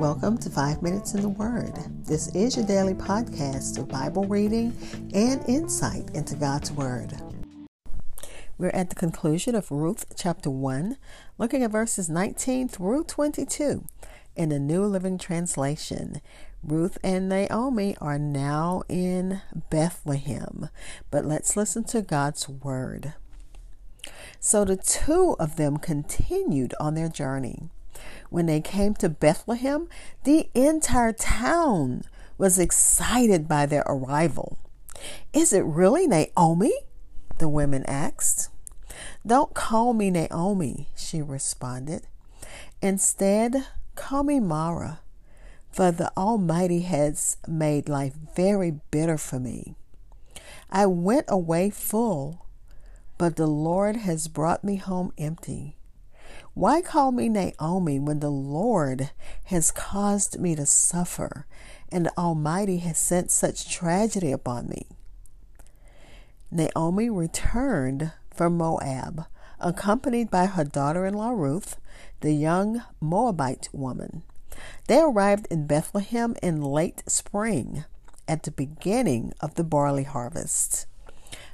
Welcome to Five Minutes in the Word. This is your daily podcast of Bible reading and insight into God's Word. We're at the conclusion of Ruth chapter 1, looking at verses 19 through 22 in the New Living Translation. Ruth and Naomi are now in Bethlehem, but let's listen to God's Word. So the two of them continued on their journey. When they came to Bethlehem, the entire town was excited by their arrival. Is it really Naomi? The women asked. Don't call me Naomi, she responded. Instead, call me Mara, for the Almighty has made life very bitter for me. I went away full, but the Lord has brought me home empty. Why call me Naomi when the Lord has caused me to suffer and the Almighty has sent such tragedy upon me? Naomi returned from Moab, accompanied by her daughter in law Ruth, the young Moabite woman. They arrived in Bethlehem in late spring at the beginning of the barley harvest.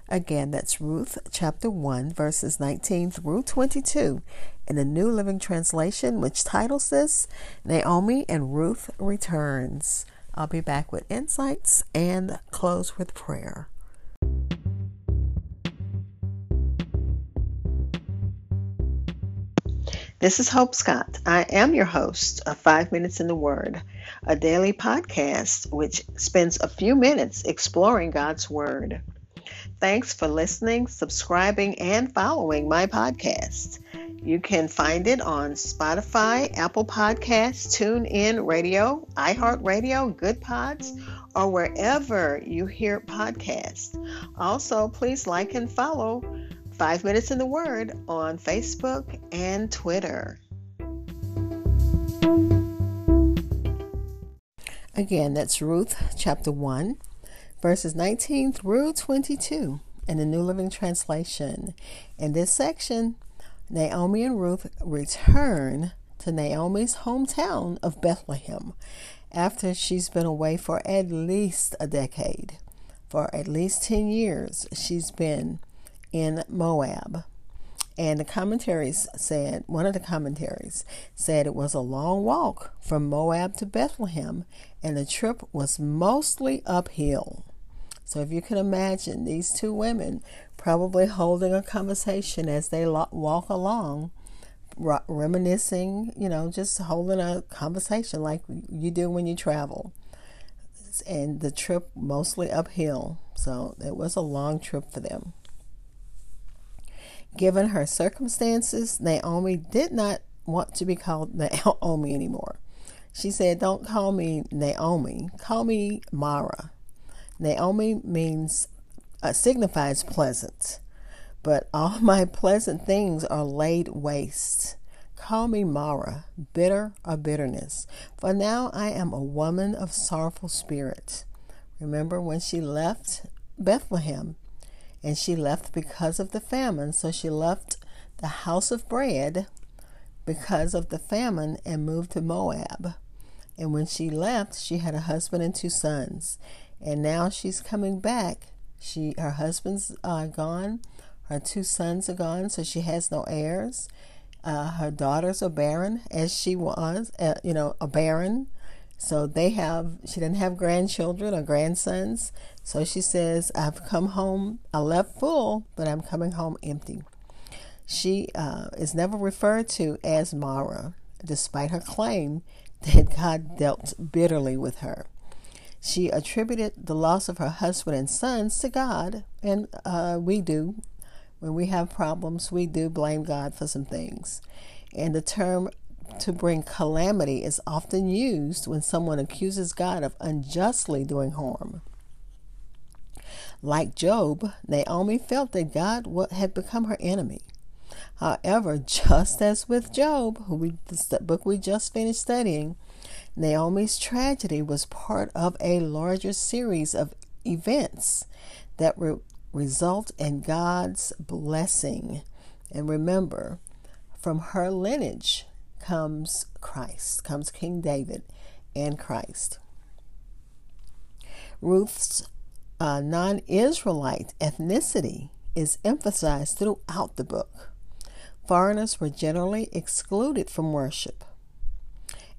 Again, that's Ruth chapter 1, verses 19 through 22 in the New Living Translation, which titles this Naomi and Ruth Returns. I'll be back with insights and close with prayer. This is Hope Scott. I am your host of Five Minutes in the Word, a daily podcast which spends a few minutes exploring God's Word. Thanks for listening, subscribing, and following my podcast. You can find it on Spotify, Apple Podcasts, TuneIn Radio, iHeartRadio, Good Pods, or wherever you hear podcasts. Also, please like and follow Five Minutes in the Word on Facebook and Twitter. Again, that's Ruth chapter 1 verses 19 through 22 in the New Living Translation. In this section, Naomi and Ruth return to Naomi's hometown of Bethlehem after she's been away for at least a decade. For at least 10 years, she's been in Moab. And the commentaries said, one of the commentaries said it was a long walk from Moab to Bethlehem, and the trip was mostly uphill. So if you can imagine these two women probably holding a conversation as they walk along, reminiscing, you know, just holding a conversation like you do when you travel. And the trip mostly uphill. So it was a long trip for them. Given her circumstances, Naomi did not want to be called Naomi anymore. She said, Don't call me Naomi, call me Mara. Naomi means, uh, signifies pleasant, but all my pleasant things are laid waste. Call me Mara, bitter or bitterness, for now I am a woman of sorrowful spirit. Remember when she left Bethlehem, and she left because of the famine. So she left the house of bread because of the famine and moved to Moab. And when she left, she had a husband and two sons. And now she's coming back. She her husband's uh, gone, her two sons are gone, so she has no heirs. Uh, her daughters are barren, as she was, uh, you know, a barren. So they have, she didn't have grandchildren or grandsons. So she says, I've come home, I left full, but I'm coming home empty. She uh, is never referred to as Mara, despite her claim that God dealt bitterly with her. She attributed the loss of her husband and sons to God, and uh, we do. When we have problems, we do blame God for some things. And the term to bring calamity is often used when someone accuses God of unjustly doing harm. Like Job, Naomi felt that God had become her enemy. However, just as with Job, who we, the book we just finished studying, Naomi's tragedy was part of a larger series of events that re- result in God's blessing. And remember, from her lineage, comes Christ, comes King David and Christ. Ruth's uh, non Israelite ethnicity is emphasized throughout the book. Foreigners were generally excluded from worship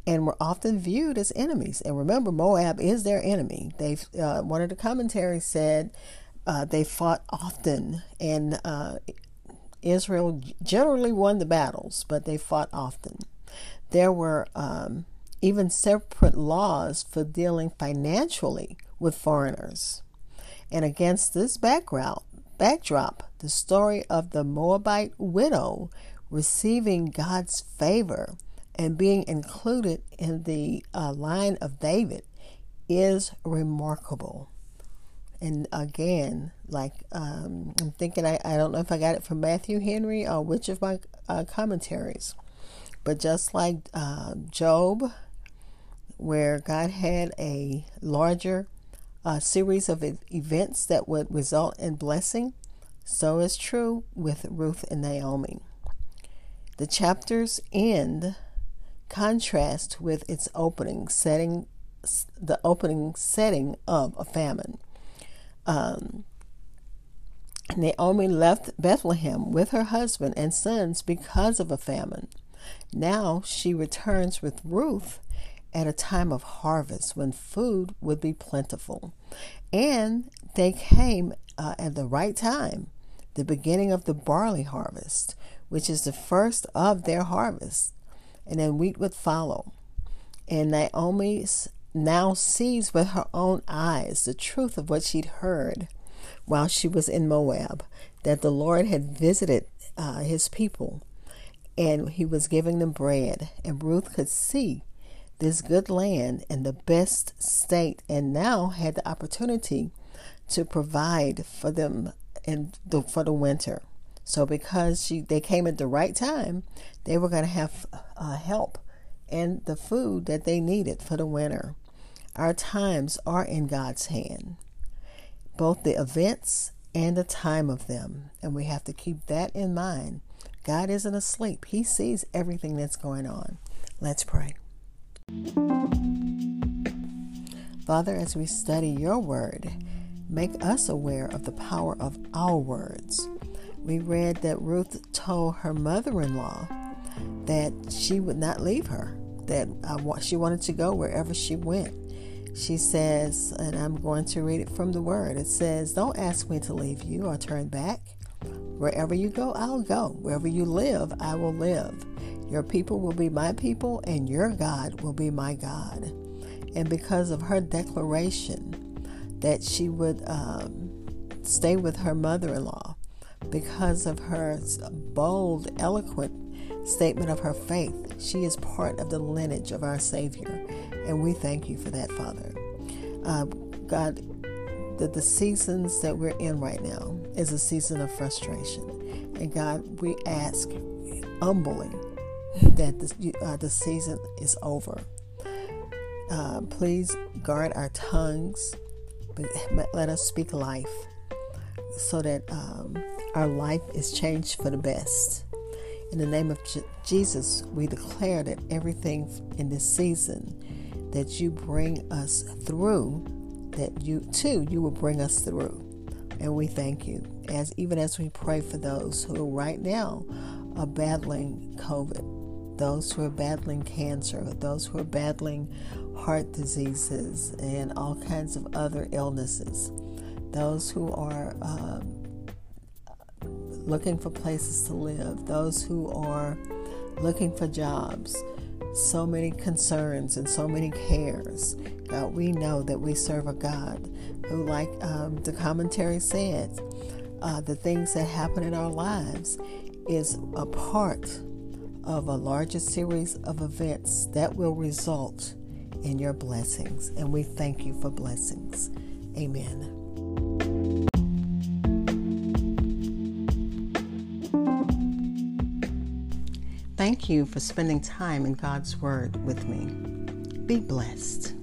and were often viewed as enemies. And remember, Moab is their enemy. They uh, one of the commentaries said uh, they fought often, and uh, Israel generally won the battles, but they fought often. There were um, even separate laws for dealing financially with foreigners. And against this background, backdrop, the story of the Moabite widow receiving God's favor and being included in the uh, line of David is remarkable. And again, like um, I'm thinking, I, I don't know if I got it from Matthew Henry or which of my uh, commentaries, but just like uh, Job, where God had a larger uh, series of events that would result in blessing, so is true with Ruth and Naomi. The chapters end contrast with its opening setting, the opening setting of a famine. Um, Naomi left Bethlehem with her husband and sons because of a famine. Now she returns with Ruth at a time of harvest when food would be plentiful. And they came uh, at the right time, the beginning of the barley harvest, which is the first of their harvest and then wheat would follow. And Naomi now sees with her own eyes the truth of what she'd heard while she was in Moab that the Lord had visited uh, his people and he was giving them bread. And Ruth could see this good land in the best state and now had the opportunity to provide for them the, for the winter. So because she they came at the right time, they were going to have uh, help and the food that they needed for the winter. Our times are in God's hand, both the events and the time of them, and we have to keep that in mind. God isn't asleep. He sees everything that's going on. Let's pray. Father, as we study your word, make us aware of the power of our words we read that Ruth told her mother in law that she would not leave her, that she wanted to go wherever she went. She says, and I'm going to read it from the word it says, Don't ask me to leave you or turn back. Wherever you go, I'll go. Wherever you live, I will live. Your people will be my people, and your God will be my God. And because of her declaration that she would um, stay with her mother in law, because of her bold, eloquent statement of her faith. She is part of the lineage of our Savior, and we thank you for that, Father. Uh, God, that the seasons that we're in right now is a season of frustration. And God, we ask humbly that uh, the season is over. Uh, please guard our tongues, but let us speak life so that um, our life is changed for the best. In the name of Jesus, we declare that everything in this season that you bring us through, that you too, you will bring us through. And we thank you. As even as we pray for those who right now are battling COVID, those who are battling cancer, those who are battling heart diseases and all kinds of other illnesses those who are um, looking for places to live, those who are looking for jobs, so many concerns and so many cares. God, we know that we serve a God who, like um, the commentary said, uh, the things that happen in our lives is a part of a larger series of events that will result in your blessings. And we thank you for blessings. Amen. Thank you for spending time in God's Word with me. Be blessed.